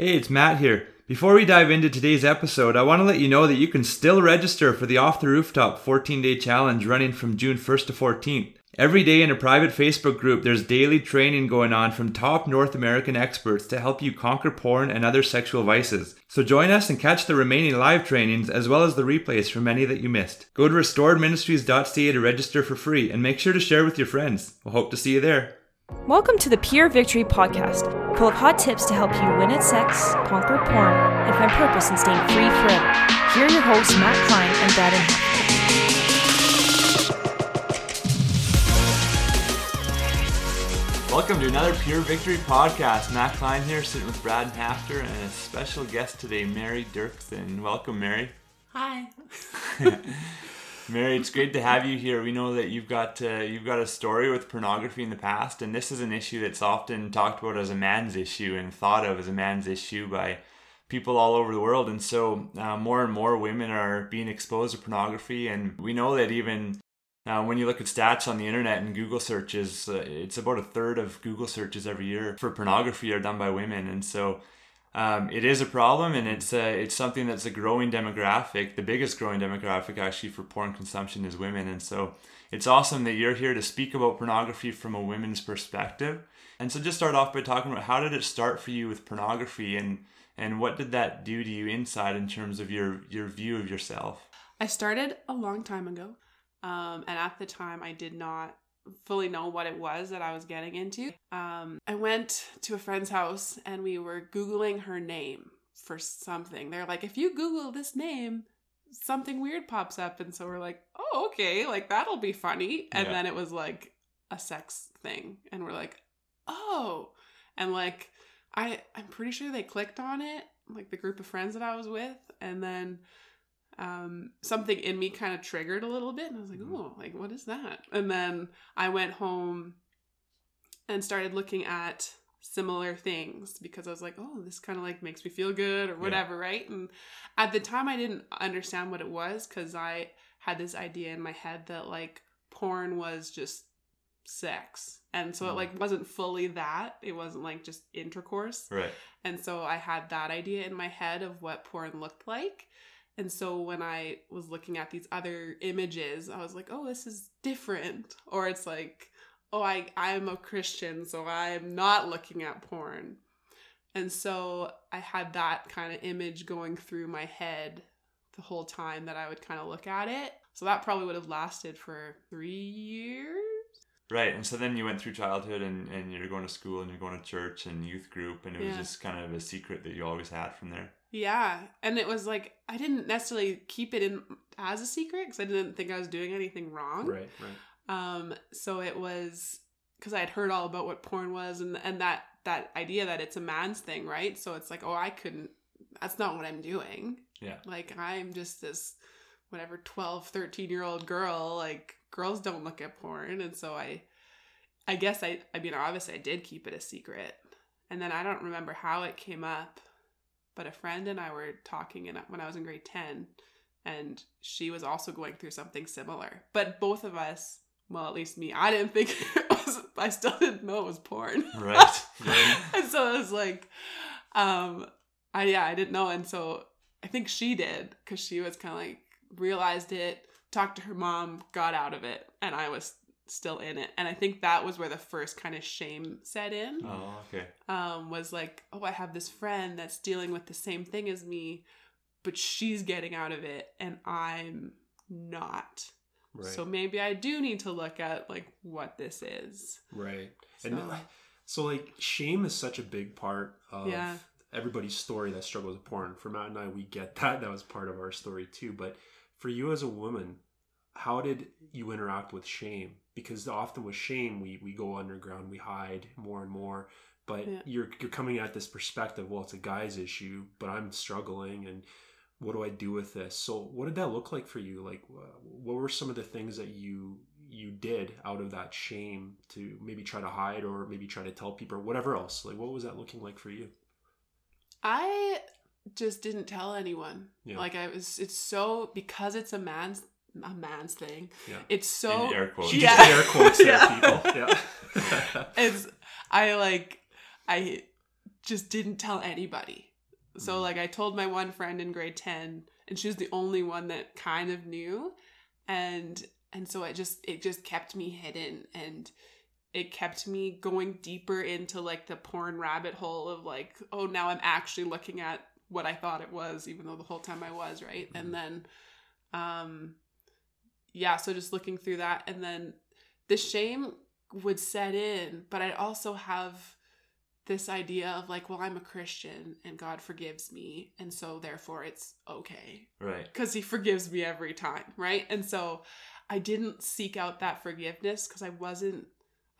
Hey, it's Matt here. Before we dive into today's episode, I want to let you know that you can still register for the Off the Rooftop 14 day challenge running from June 1st to 14th. Every day in a private Facebook group, there's daily training going on from top North American experts to help you conquer porn and other sexual vices. So join us and catch the remaining live trainings as well as the replays from any that you missed. Go to restoredministries.ca to register for free and make sure to share with your friends. We'll hope to see you there. Welcome to the Pure Victory Podcast, full of hot tips to help you win at sex, conquer porn, and find purpose in staying free forever. Here are your hosts, Matt Klein and Brad Braden Welcome to another Pure Victory podcast. Matt Klein here, sitting with Brad Hafter and a special guest today, Mary Dirksen. Welcome, Mary. Hi. Mary, it's great to have you here. We know that you've got uh, you've got a story with pornography in the past, and this is an issue that's often talked about as a man's issue and thought of as a man's issue by people all over the world. And so, uh, more and more women are being exposed to pornography, and we know that even uh, when you look at stats on the internet and Google searches, uh, it's about a third of Google searches every year for pornography are done by women, and so um, it is a problem, and it's it's something that's a growing demographic. The biggest growing demographic actually for porn consumption is women, and so it's awesome that you're here to speak about pornography from a women's perspective. And so, just start off by talking about how did it start for you with pornography, and and what did that do to you inside in terms of your your view of yourself? I started a long time ago, um, and at the time I did not fully know what it was that I was getting into. Um, I went to a friend's house and we were Googling her name for something. They're like, if you Google this name, something weird pops up. And so we're like, oh, okay, like that'll be funny. And Yeah. then it was like a sex thing. And we're like, oh. And like, I, I'm pretty sure they clicked on it, like the group of friends that I was with. And then um, something in me kind of triggered a little bit, and I was like. "Oh, like what is that?" And then I went home and started looking at similar things because I was like, "Oh, this kind of like makes me feel good or whatever," right? And at the time, I didn't understand what it was because I had this idea in my head that like porn was just sex, and so it Mhm. like wasn't fully that. It wasn't like just intercourse. Right. And so I had that idea in my head of what porn looked like. And so when I was looking at these other images, I was like, oh, this is different. Or it's like, oh, I, I'm a Christian, so I'm not looking at porn. And so I had that kind of image going through my head the whole time that I would kind of look at it. So that probably would have lasted for three years. Right. And so then you went through childhood and, and you're going to school and you're going to church and youth group and it was just kind of a secret that you always had from there. Yeah, and it was like I didn't necessarily keep it in as a secret because I didn't think I was doing anything wrong. Right, right. Um, so it was because I had heard all about what porn was and and that that idea that it's a man's thing, right? So it's like, oh, I couldn't. That's not what I'm doing. Yeah. Like I'm just this whatever 12, 13 year old girl. Like girls don't look at porn, and so I, I guess I. I mean, obviously I did keep it a secret, and then I don't remember how it came up, but a friend and I were talking in, when I was in grade ten, and she was also going through something similar. But both of us, well, at least me, I didn't think it was. I still didn't know it was porn. Right. right. and so it was like, um, I yeah, I didn't know, and so I think she did because she was kind of like realized it, talked to her mom, got out of it, and I was still in it, and I think that was where the first kind of shame set in Oh, okay. um, was like, oh, I have this friend that's dealing with the same thing as me, but she's getting out of it and I'm not. Right. So maybe I do need to look at like what this is. right. So, And so like shame is such a big part of Yeah. everybody's story that struggles with porn. For Matt and I, we get that. That was part of our story too. But for you as a woman, how did you interact with shame? Because often with shame, we we go underground, we hide more and more. But Yeah. you're you're coming at this perspective. Well, it's a guy's issue, but I'm struggling, and what do I do with this? So, what did that look like for you? Like, what were some of the things that you you did out of that shame to maybe try to hide or maybe try to tell people or whatever else? Like, what was that looking like for you? I just didn't tell anyone. Yeah. Like I was it's so because it's a man's a man's thing. Yeah. It's so In air quotes. She Yeah. air quotes Yeah. people. Yeah. it's I like I just didn't tell anybody. So Mhm. like I told my one friend in grade 10 and she was the only one that kind of knew and and so it just it just kept me hidden and it kept me going deeper into like the porn rabbit hole of like oh now I'm actually looking at what I thought it was even though the whole time I was, right? Mhm. And then um yeah, so just looking through that and then the shame would set in, but I'd also have this idea of like, well, I'm a Christian and God forgives me, and so therefore it's okay Right. because He forgives me every time, right? And so I didn't seek out that forgiveness because I wasn't.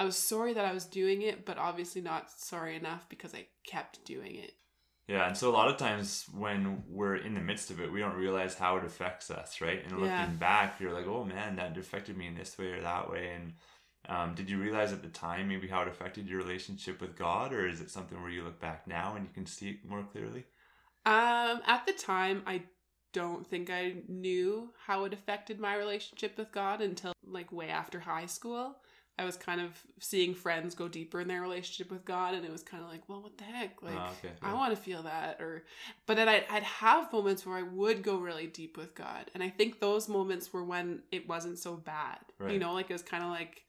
I was sorry that I was doing it, but obviously not sorry enough because I kept doing it. Yeah, and so a lot of times when we're in the midst of it, we don't realize how it affects us, right? And looking Yeah. back, you're like, "Oh man, that affected me in this way or that way." And um, did you realize at the time maybe how it affected your relationship with God, or is it something where you look back now and you can see it more clearly? Um, at the time, I don't think I knew how it affected my relationship with God until like way after high school. I was kind of seeing friends go deeper in their relationship with God, and it was kind of like, well, what the heck? Like, Ah, okay, I want to feel that. Or, but then I'd, I'd have moments where I would go really deep with God, and I think those moments were when it wasn't so bad. You know, like it was kind of like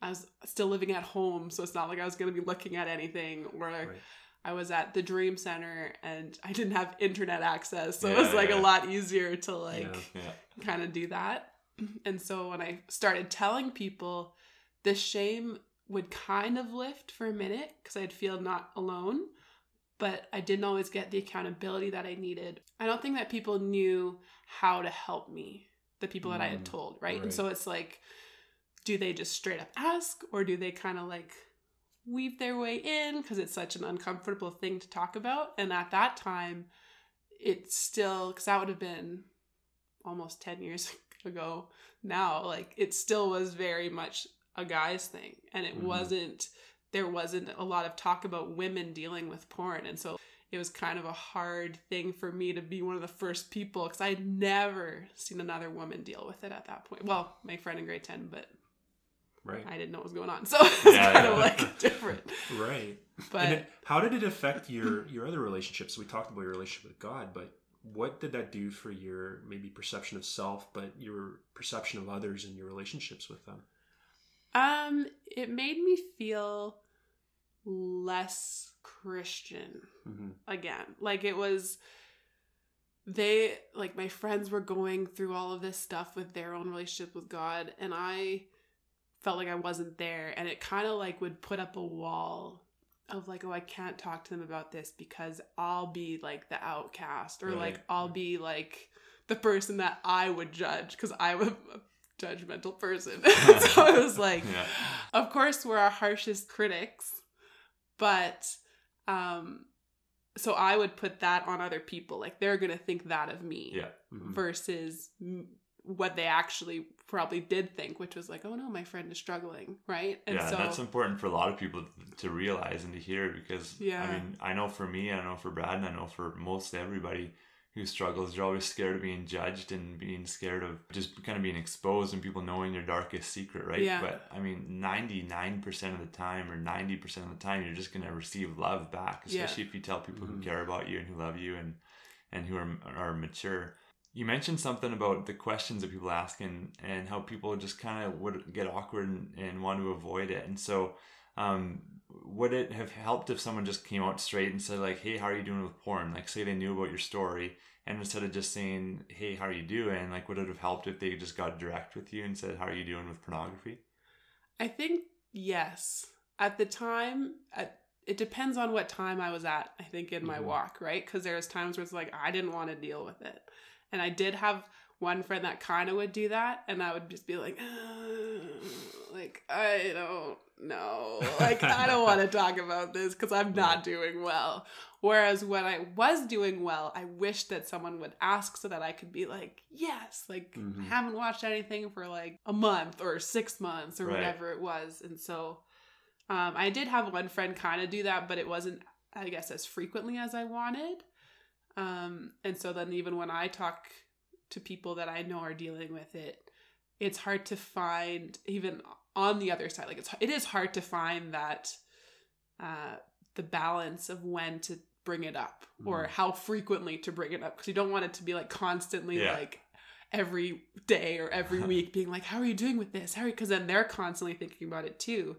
I was still living at home, so it's not like I was going to be looking at anything or. Right. I was at the Dream Center and I didn't have internet access, so it was like yeah. a lot easier to like Yeah. Yeah. kind of do that. And so when I started telling people, the shame would kind of lift for a minute because I'd feel not alone, but I didn't always get the accountability that I needed. I don't think that people knew how to help me, the people that I had Mm, told, right? And so it's like, do they just straight up ask or do they kind of like weave their way in because it's such an uncomfortable thing to talk about? And at that time, it's still, because that would have been almost 10 years ago now, like it still was very much a guy's thing. And it Mhm. wasn't, there wasn't a lot of talk about women dealing with porn. And so it was kind of a hard thing for me to be one of the first people because I had never seen another woman deal with it at that point. Well, my friend in grade 10, but Right. I didn't know what was going on. So it's Yeah, kind yeah. of like different. Right. But it, how did it affect your your other relationships? We talked about your relationship with God, but what did that do for your maybe perception of self, but your perception of others and your relationships with them? Um it made me feel less Christian Mm-hmm. again. Like it was they like my friends were going through all of this stuff with their own relationship with God and I felt like I wasn't there and it kind of like would put up a wall of like oh I can't talk to them about this because I'll be like the outcast or like I'll be like the person that I would judge cuz I'm a judgmental person. so I was like Yeah. of course we're our harshest critics but um so i would put that on other people like they're gonna think that of me Yeah. Mhm. versus what they actually probably did think which was like oh no my friend is struggling right and yeah, so that's important for a lot of people to realize and to hear because Yeah. I mean, I know for me, I know for Brad, and I know for most everybody who struggles, you're always scared of being judged and being scared of just kind of being exposed and people knowing your darkest secret, right? Yeah. But I mean, 99% of the time or 90% of the time, you're just going to receive love back, Yeah. especially if you tell people who Mhm. care about you and who love you and, and who are, are mature. You mentioned something about the questions that people ask and, and how people just kind of would get awkward and, and want to avoid it. And so, um, would it have helped if someone just came out straight and said like, "Hey, how are you doing with porn?" Like, say they knew about your story, and instead of just saying, "Hey, how are you doing?" Like, would it have helped if they just got direct with you and said, "How are you doing with pornography?" i think yes at the time at, it depends on what time i was at i think in my Mhm. walk right because there's times where it's like i didn't want to deal with it and i did have one friend that kind of would do that and i would just be like "Uh, like i don't know. Like i don't want to talk about this because i'm not doing well. Whereas when i was doing well i wish that someone would ask so that i could be like yes like Mhm. I haven't watched anything for like a month or six months or Right. whatever it was. And so um, i did have one friend kind of do that but it wasn't i guess as frequently as i wanted. Um, and so then even when i talk to people that i know are dealing with it it's hard to find even on the other side like it's it is hard to find that uh the balance of when to bring it up or how frequently to bring it up because you don't want it to be like constantly Yeah. like every day or every week being like how are you doing with this how are you because then they're constantly thinking about it too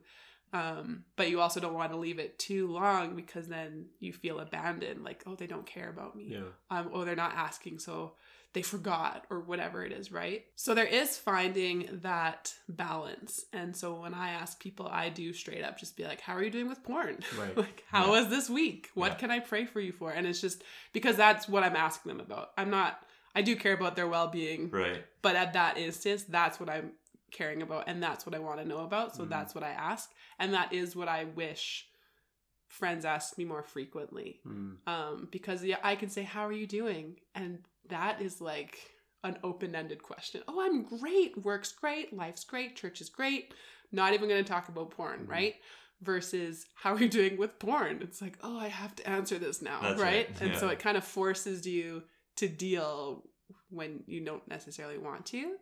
um but you also don't want to leave it too long because then you feel abandoned like oh they don't care about me Yeah. um, oh, they're not asking, so they forgot, or whatever it is, right? So there is finding that balance. And so when I ask people, I do straight up just be like, How are you doing with porn? Right. like, how Yeah. was this week? What Yeah. can I pray for you for? And it's just because that's what I'm asking them about. I'm not, I do care about their well being, Right. but at that instance, that's what I'm caring about, and that's what I want to know about. So Mhm. that's what I ask. And that is what I wish friends ask me more frequently Mm. um because yeah i can say how are you doing? And that is like an open-ended question. Oh i'm great. Work's great. Life's great. Church is great. Not even going to talk about porn Mhm. right? Versus how are you doing with porn? It's like oh i have to answer this now right, right, and so it kind of forces you to deal when you don't necessarily want to.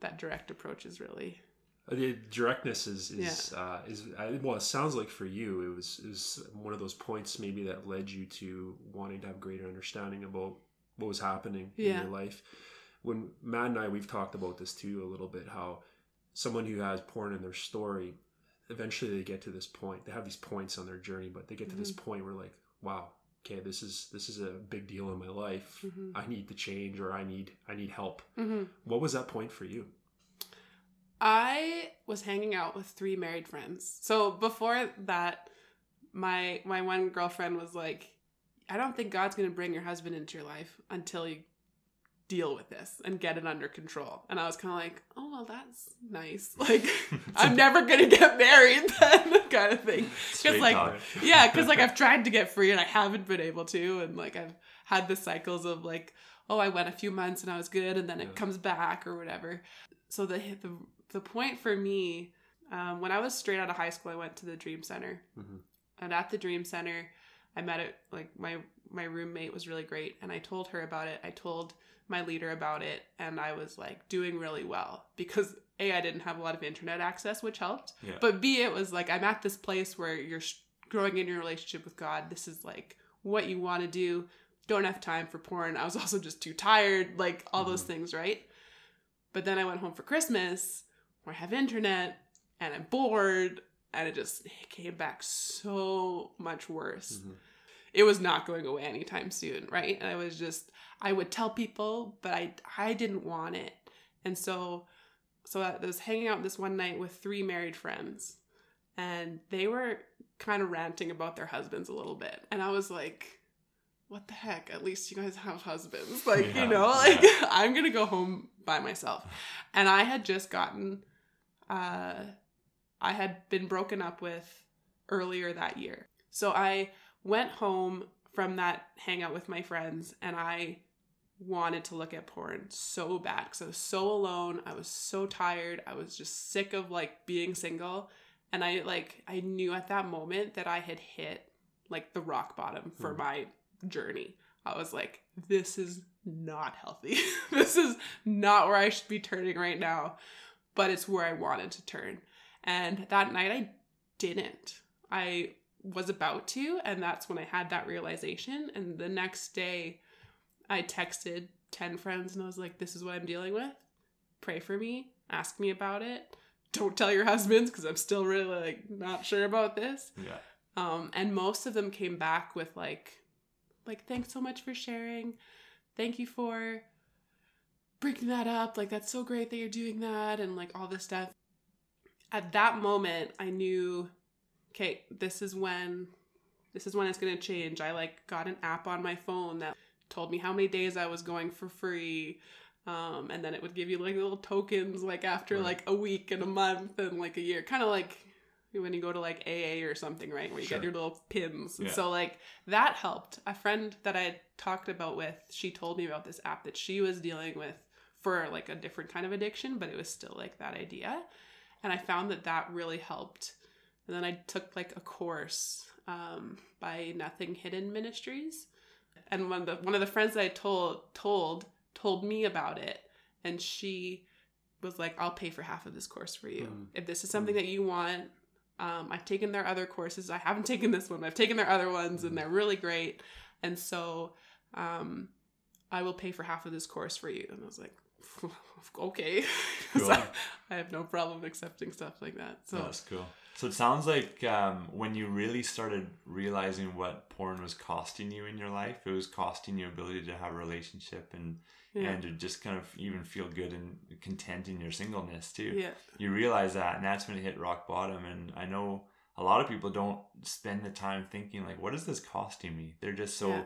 That direct approach is really The directness is is uh, is I, well. It sounds like for you, it was it was one of those points maybe that led you to wanting to have greater understanding about what was happening in your life. When Matt and I we've talked about this too a little bit. How someone who has porn in their story, eventually they get to this point. They have these points on their journey, but they get to this point where like, wow, okay, this is this is a big deal in my life. Mhm. I need to change, or I need I need help. mm-hmm. What was that point for you? I was hanging out with three married friends. So before that, my my one girlfriend was like, "I don't think God's going to bring your husband into your life until you deal with this and get it under control." And I was kind of like, "Oh, well, that's nice. Like, I'm never going to get married then, kind of thing." Straight like, yeah, because like I've tried to get free and I haven't been able to, and like I've had the cycles of like, oh, I went a few months and I was good, and then it comes back or whatever. So the the the point for me, um, when I was straight out of high school, I went to the Dream Center, Mhm. and at the Dream Center, I met it like my my roommate was really great, and I told her about it. I told my leader about it, and I was like doing really well because a I didn't have a lot of internet access, which helped. Yeah. But B, it was like I'm at this place where you're growing in your relationship with God. This is like what you want to do. Don't have time for porn. I was also just too tired, like all those Mhm. things, right? But then I went home for Christmas I have internet and I'm bored, and it just it came back so much worse. Mhm. It was not going away anytime soon, right? And I was just I would tell people, but I I didn't want it. And so so I was hanging out this one night with three married friends and they were kind of ranting about their husbands a little bit. And I was like, what the heck? At least you guys have husbands. Like, Yeah, you know, like yeah. I'm going to go home by myself. And I had just gotten uh I had been broken up with earlier that year. So I went home from that hangout with my friends and I wanted to look at porn so bad because I was so alone. I was so tired. I was just sick of like being single. And I like, I knew at that moment that I had hit like the rock bottom for Mhm. my journey. I was like, this is not healthy. this is not where I should be turning right now, but it's where I wanted to turn. And that night I didn't. I was about to, and that's when I had that realization. And the next day, I texted 10 friends and I was like, this is what I'm dealing with. Pray for me. Ask me about it. Don't tell your husbands because I'm still really like not sure about this. Yeah. Um, and most of them came back with like, like, thanks so much for sharing. Thank you for bringing that up. Like, that's so great that you're doing that, and like all this stuff. At that moment, I knew, okay, this is when, this is when it's gonna change. I like got an app on my phone that told me how many days I was going for free. Um, and then it would give you like little tokens like after Right. like a week and a month and like a year. Kind of like when you go to like AA or something, right? Where you Sure. get your little pins. Yeah. so like that helped. A friend that I talked about with, she told me about this app that she was dealing with for like a different kind of addiction, but it was still like that idea. And I found that that really helped. And then I took like a course um, by Nothing Hidden Ministries. And one of the one of the friends that I told told told me about it, and she was like, "I'll pay for half of this course for you Mm. if this is something that you want. Um, I've taken their other courses. I haven't taken this one. I've taken their other ones, and they're really great. And so, um, I will pay for half of this course for you. And I was like, okay. Cool. So I have no problem accepting stuff like that. So That's cool. So it sounds like um, when you really started realizing what porn was costing you in your life, it was costing you ability to have a relationship and yeah, and to just kind of even feel good and content in your singleness too. yeah, You realize that, and that's when it hit rock bottom. And I know a lot of people don't spend the time thinking like, what is this costing me? They're just so Yeah.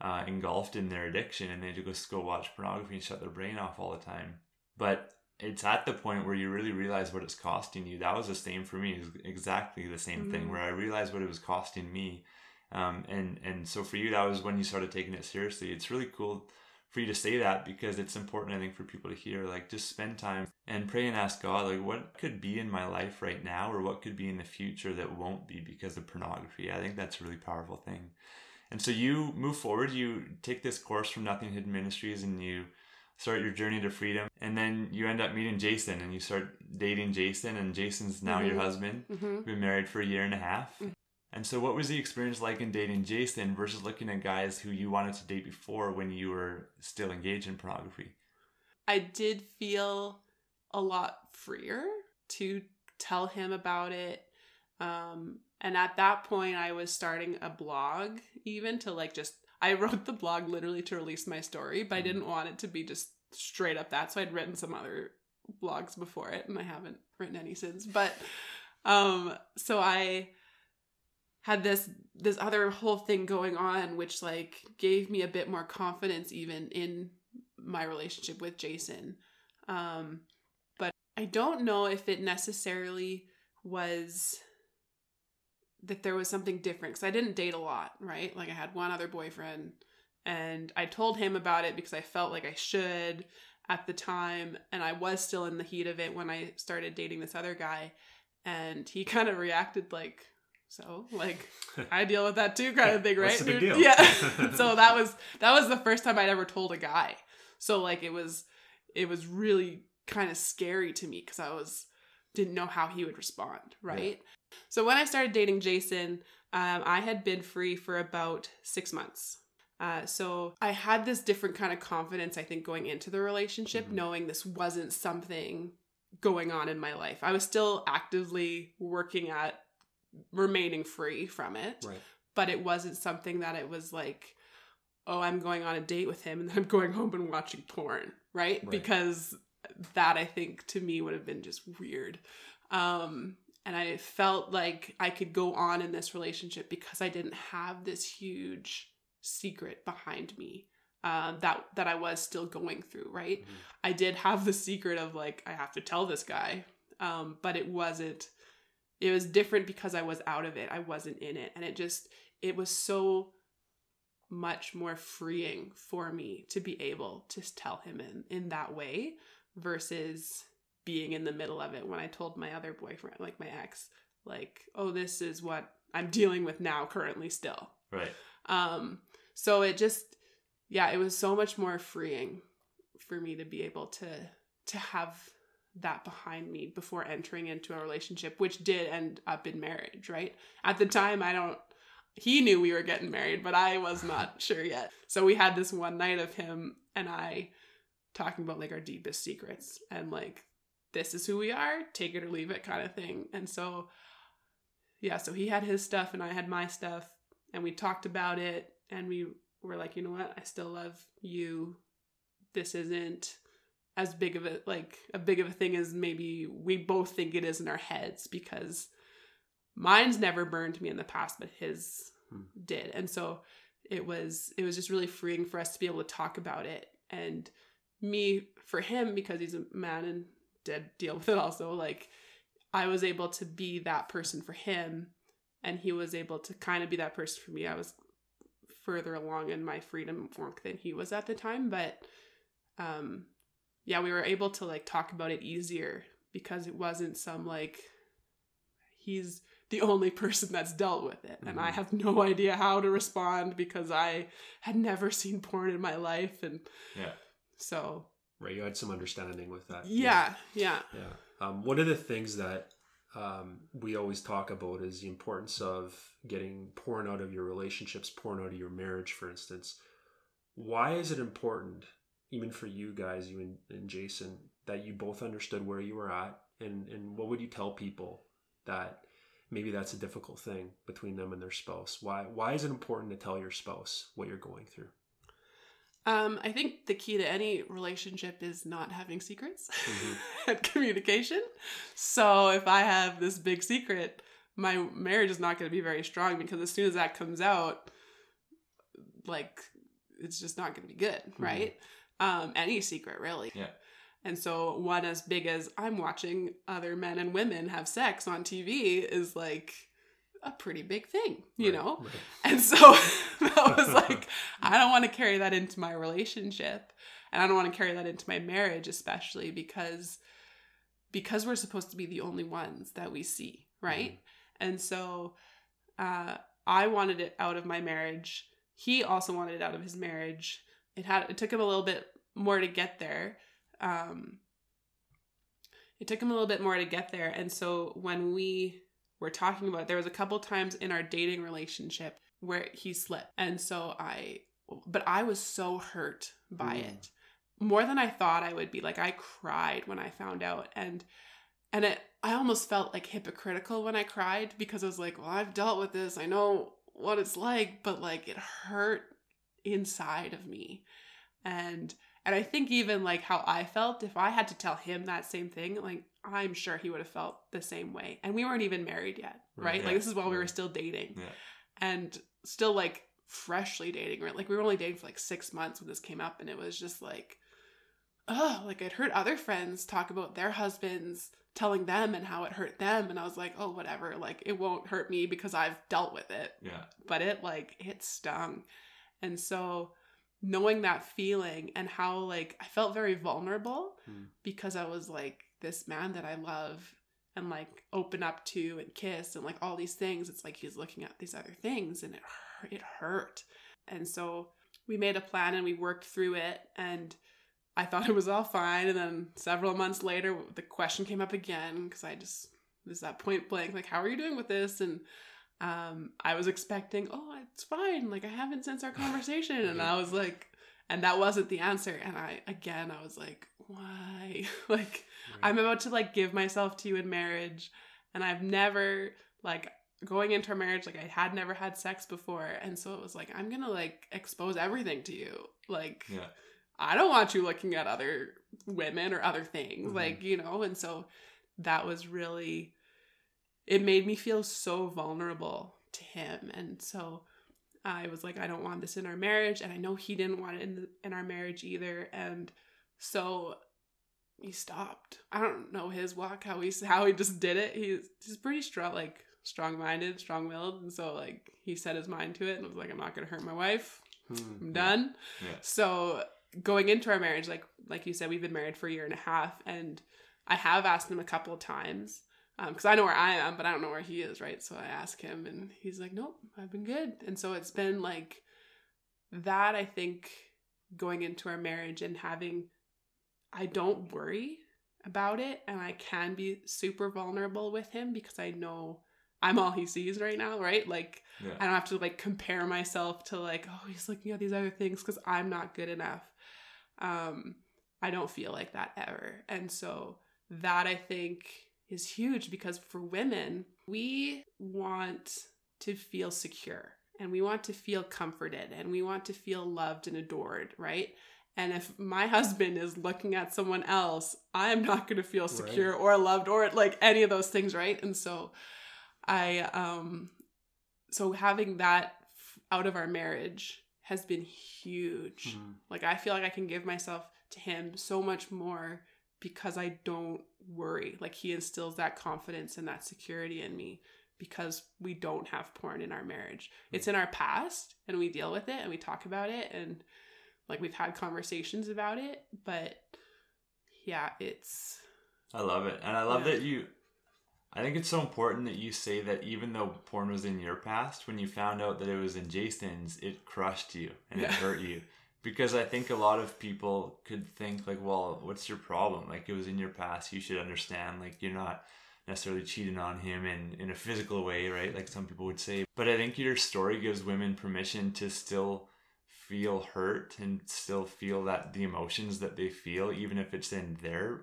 Uh, engulfed in their addiction, and they just go watch pornography and shut their brain off all the time. But it's at the point where you really realize what it's costing you. That was the same for me. Exactly the same thing Mhm. where I realized what it was costing me. Um, and and so for you, that was when you started taking it seriously. It's really cool for you to say that because it's important, I think, for people to hear. Like, just spend time and pray and ask God, like, what could be in my life right now, or what could be in the future that won't be because of pornography. I think that's a really powerful thing. And so you move forward. You take this course from Nothing Hidden Ministries, and you start your journey to freedom. And then you end up meeting Jason, and you start dating Jason, and Jason's now your Mhm. husband. hmm Been married for a year and a half. And so, what was the experience like in dating Jason versus looking at guys who you wanted to date before when you were still engaged in pornography? I did feel a lot freer to tell him about it. Um, and at that point, I was starting a blog, even to like just, I wrote the blog literally to release my story, but I didn't want it to be just straight up that. So I'd written some other blogs before it, and I haven't written any since. But um, so I had this this other whole thing going on which like gave me a bit more confidence even in my relationship with Jason. Um but I don't know if it necessarily was that there was something different cuz I didn't date a lot, right? Like I had one other boyfriend and I told him about it because I felt like I should at the time and I was still in the heat of it when I started dating this other guy and he kind of reacted like so like I deal with that too kind of thing, right? What's the big deal? Yeah. so that was that was the first time I'd ever told a guy. So like it was it was really kind of scary to me cuz I was didn't know how he would respond, right? So when I started dating Jason, um, I had been free for about 6 months. Uh, so I had this different kind of confidence, I think, going into the relationship, Mhm. knowing this wasn't something going on in my life. I was still actively working at remaining free from it, Right. but it wasn't something that it was like, oh, I'm going on a date with him and then I'm going home and watching porn, right? Right. Because that I think to me would have been just weird. Um, and I felt like I could go on in this relationship because I didn't have this huge secret behind me uh, that that I was still going through. Right, Mhm. I did have the secret of like I have to tell this guy, um, but it wasn't. It was different because I was out of it. I wasn't in it, and it just it was so much more freeing for me to be able to tell him in in that way versus being in the middle of it when I told my other boyfriend, like my ex, like, oh, this is what I'm dealing with now, currently still. Right. Um, so it just, yeah, it was so much more freeing for me to be able to to have that behind me before entering into a relationship, which did end up in marriage. Right at the time, I don't. He knew we were getting married, but I was not sure yet. So we had this one night of him and I talking about like our deepest secrets and like this is who we are, take it or leave it kind of thing. And so yeah, so he had his stuff and I had my stuff and we talked about it and we were like, you know what? I still love you. This isn't as big of a like a big of a thing as maybe we both think it is in our heads because mine's never burned me in the past, but his Hmm. did. And so it was it was just really freeing for us to be able to talk about it and me for him because he's a man and did deal with it also like I was able to be that person for him and he was able to kind of be that person for me. I was further along in my freedom work than he was at the time, but um yeah, we were able to like talk about it easier because it wasn't some like he's the only person that's dealt with it and I Mhm. have no idea how to respond because I had never seen porn in my life and Yeah. So Right. You had some understanding with that. yeah, yeah. Yeah. Um, one of the things that um, we always talk about is the importance of getting porn out of your relationships, porn out of your marriage, for instance. Why is it important, even for you guys, you and, and Jason, that you both understood where you were at, and and what would you tell people that maybe that's a difficult thing between them and their spouse? Why why is it important to tell your spouse what you're going through? Um, I think the key to any relationship is not having secrets Mhm. and communication. So if I have this big secret, my marriage is not going to be very strong because as soon as that comes out, like it's just not going to be good, right? Um, any secret, really. Yeah. And so one as big as I'm watching other men and women have sex on TV is like a pretty big thing, you Right, know? right. And so that was like, I don't want to carry that into my relationship. And I don't want to carry that into my marriage, especially because because we're supposed to be the only ones that we see, right? And so uh, I wanted it out of my marriage. He also wanted it out of his marriage. It had it took him a little bit more to get there. Um, it took him a little bit more to get there. And so when we were talking about, there was a couple times in our dating relationship where he slipped, and so I, but I was so hurt by Mm. it more than I thought I would be. Like I cried when I found out, and and it I almost felt like hypocritical when I cried because I was like, well, I've dealt with this. I know what it's like, but like it hurt inside of me. And and I think even like how I felt if I had to tell him that same thing, like I'm sure he would have felt the same way. And we weren't even married yet, right? Right. Like this is while we were still dating. Yeah. And still like freshly dating, right? Like we were only dating for like 6 months when this came up and it was just like oh, like I'd heard other friends talk about their husbands telling them and how it hurt them and I was like, "Oh, whatever. Like it won't hurt me because I've dealt with it." Yeah. But it like it stung. And so knowing that feeling and how like I felt very vulnerable Hmm. because I was like this man that I love and like open up to and kiss and like all these things it's like he's looking at these other things and it hurt, it hurt. And so we made a plan and we worked through it and I thought it was all fine and then several months later the question came up again because I just was that point blank like how are you doing with this and um I was expecting oh it's fine like I haven't since our conversation. And I was like and that wasn't the answer. And I again I was like why? Like I'm about to like give myself to you in marriage and I've never like going into a marriage like I had never had sex before. And so it was like I'm going to like expose everything to you. Like Yeah. I don't want you looking at other women or other things Mhm. like you know? And so that was really it made me feel so vulnerable to him and so I was like I don't want this in our marriage and I know he didn't want it in the, in our marriage either and so he stopped. I don't know his walk how he how he just did it. He's he's pretty strong like strong minded, strong willed, and so like he set his mind to it and was like I'm not gonna hurt my wife. Hmm. I'm done. Yeah. So going into our marriage, like like you said, we've been married for a year and a half, and I have asked him a couple of times because I know where I am, but I don't know where he is, right? So I ask him, and he's like, "Nope, I've been good." And so it's been like that. I think going into our marriage and having, I don't worry about it, and I can be super vulnerable with him because I know I'm all he sees right now, right? Like Yeah. I don't have to like compare myself to like, oh, he's looking at these other things because I'm not good enough. Um, I don't feel like that ever. And so that I think is huge because for women, we want to feel secure and we want to feel comforted and we want to feel loved and adored, right? And if my husband is looking at someone else, I'm not going to feel secure or loved or like any of those things, right? And so I um so having that f- out of our marriage has been huge. Hmm. Like I feel like I can give myself to him so much more because I don't worry. Like he instills that confidence and that security in me because we don't have porn in our marriage. Hmm. It's in our past and we deal with it and we talk about it and like we've had conversations about it, but yeah, it's I love it. And I love Yeah. that you I think it's so important that you say that even though porn was in your past, when you found out that it was in Jason's, it crushed you and it hurt you. Because I think a lot of people could think like, well, what's your problem? Like it was in your past, you should understand. Like you're not necessarily cheating on him in, in a physical way, right? Like some people would say. But I think your story gives women permission to still feel hurt and still feel that the emotions that they feel, even if it's in their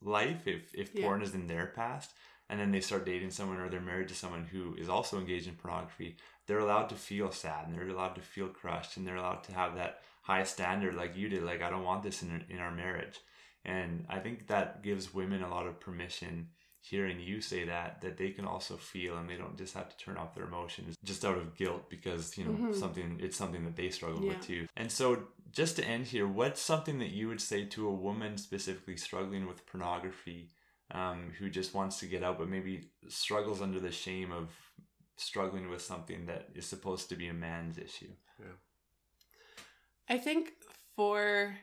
life, if, if Yeah. porn is in their past, and then they start dating someone or they're married to someone who is also engaged in pornography, they're allowed to feel sad and they're allowed to feel crushed and they're allowed to have that high standard like you did. Like, I don't want this in, in our marriage. And I think that gives women a lot of permission hearing you say that that they can also feel and they don't just have to turn off their emotions just out of guilt because you know Mhm. something it's something that they struggle Yeah. with too and so just to end here what's something that you would say to a woman specifically struggling with pornography um, who just wants to get out but maybe struggles under the shame of struggling with something that is supposed to be a man's issue I think for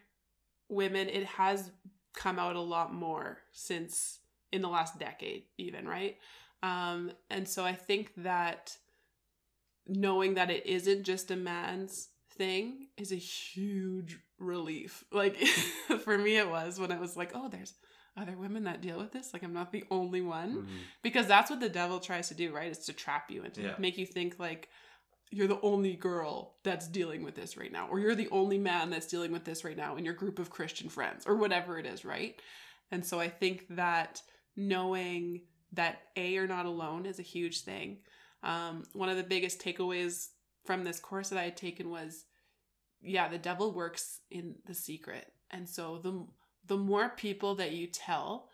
women, it has come out a lot more since in the last decade, even, right? Um, and so I think that knowing that it isn't just a man's thing is a huge relief. Like for me, it was when I was like, oh, there's other women that deal with this. Like I'm not the only one Mhm. because that's what the devil tries to do right is to trap you and to Yeah. make you think like you're the only girl that's dealing with this right now or you're the only man that's dealing with this right now in your group of christian friends or whatever it is right? And so i think that knowing that a you're not alone is a huge thing. Um, one of the biggest takeaways from this course that i had taken was yeah the devil works in the secret. And so the the more people that you tell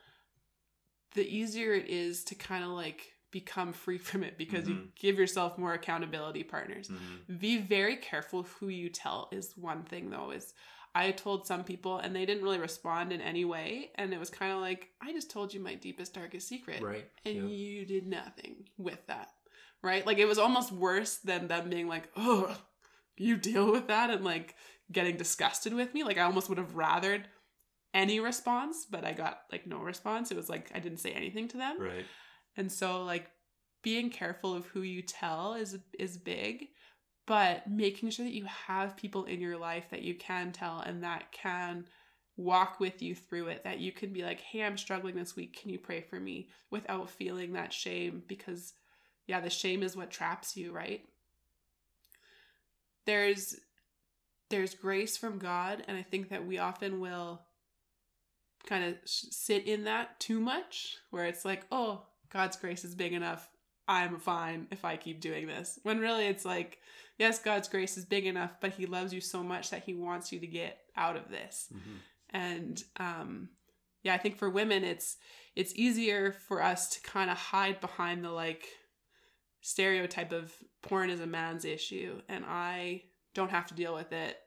the easier it is to kind of like become free from it because you Mhm. give yourself more accountability partners. Mhm. Be very careful who you tell is one thing though is I told some people and they didn't really respond in any way and it was kind of like I just told you my deepest darkest secret Right. and yeah. you did nothing with that. Right? Like it was almost worse than them being like, "Oh, you deal with that," and like getting disgusted with me. Like I almost would have rathered any response, but I got like no response. It was like I didn't say anything to them. right And so like being careful of who you tell is is big, but making sure that you have people in your life that you can tell and that can walk with you through it that you can be like, "Hey, I'm struggling this week. Can you pray for me?" without feeling that shame because yeah, the shame is what traps you, right? There's there's grace from God and I think that we often will kind of sit in that too much where it's like, "Oh, God's grace is big enough. I'm fine if I keep doing this." When really it's like, yes, God's grace is big enough, but he loves you so much that he wants you to get out of this Mhm. and um yeah i think for women it's it's easier for us to kind of hide behind the like stereotype of porn is a man's issue and i don't have to deal with it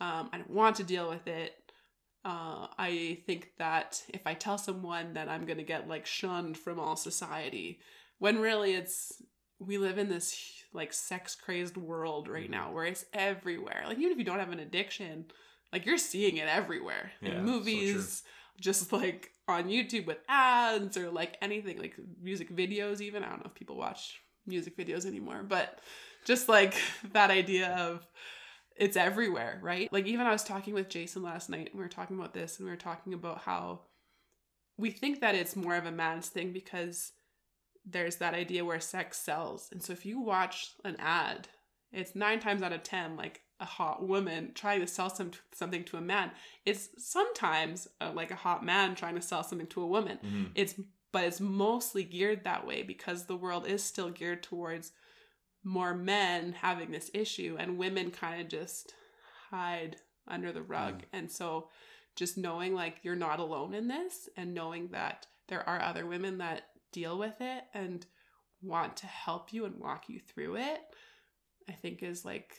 um i don't want to deal with it uh, I think that if I tell someone that I'm gonna get like shunned from all society, when really it's we live in this like sex crazed world right now where it's everywhere. Like even if you don't have an addiction, like you're seeing it everywhere Yeah, so in movies, just like on YouTube with ads or like anything like music videos. Even I don't know if people watch music videos anymore, but just like that idea of it's everywhere, right? Like even I was talking with Jason last night and we were talking about this and we were talking about how we think that it's more of a man's thing because there's that idea where sex sells. And so if you watch an ad, it's 9 times out of 10 like a hot woman trying to sell some something to a man. It's sometimes uh, like a hot man trying to sell something to a woman. Mhm. It's but it's mostly geared that way because the world is still geared towards more men having this issue and women kind of just hide under the rug. Mm. And so just knowing like you're not alone in this and knowing that there are other women that deal with it and want to help you and walk you through it, I think is like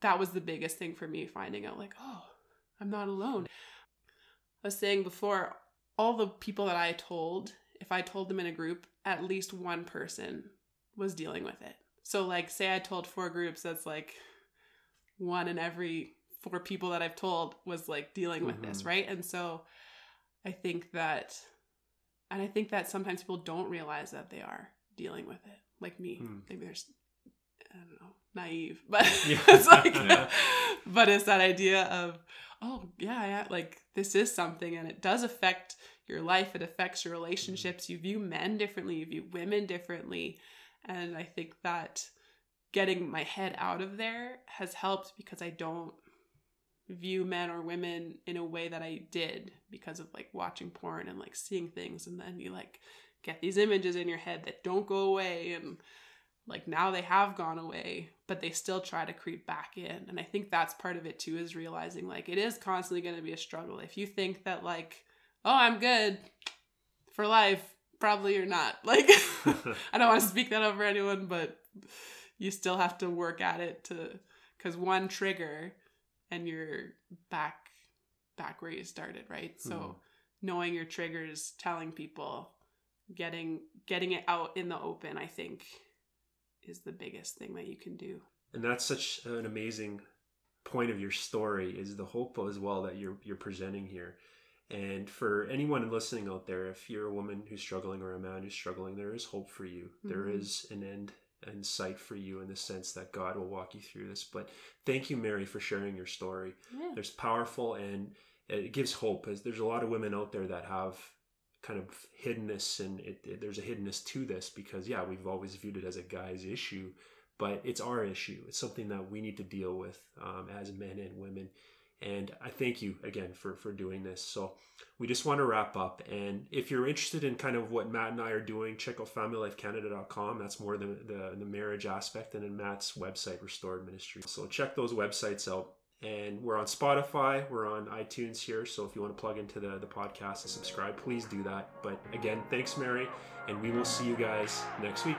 that was the biggest thing for me finding out like, oh, I'm not alone. I was saying before, all the people that I told, if I told them in a group, at least one person was dealing with it. So, like, say I told four groups, that's like one in every four people that I've told was like dealing with this, Mhm. right? And so I think that, and I think that sometimes people don't realize that they are dealing with it, like me. Hmm. Maybe there's, I don't know, naive, but Yeah. it's like, Yeah. but it's that idea of, oh, yeah, yeah, like this is something and it does affect your life, it affects your relationships. You view men differently, you view women differently. And I think that getting my head out of there has helped because I don't view men or women in a way that I did because of like watching porn and like seeing things. And then you like get these images in your head that don't go away and like now they have gone away but they still try to creep back in. And I think that's part of it too is realizing like it is constantly going to be a struggle. If you think that like oh I'm good for life probably you're not. Like I don't want to speak that over anyone but you still have to work at it to because one trigger and you're back back where you started right? So Mhm. knowing your triggers telling people getting getting it out in the open i think is the biggest thing that you can do. And that's such an amazing point of your story is the hope as well that you're you're presenting here and for anyone listening out there if you're a woman who's struggling or a man who's struggling there is hope for you. There Mhm. is an end in sight for you in the sense that god will walk you through this. But thank you mary for sharing your story. Yeah. There's powerful and it gives hope there's a lot of women out there that have kind of hiddenness and it, it- there's a hiddenness to this because yeah we've always viewed it as a guy's issue but it's our issue. It's something that we need to deal with um, as men and women and i thank you again for for doing this. So we just want to wrap up and if you're interested in kind of what matt and i are doing check out familylifecanada.com that's more the, the the marriage aspect and then matt's website restored ministry. So check those websites out and we're on spotify we're on itunes here so if you want to plug into the, the podcast and subscribe please do that. But again thanks mary and we will see you guys next week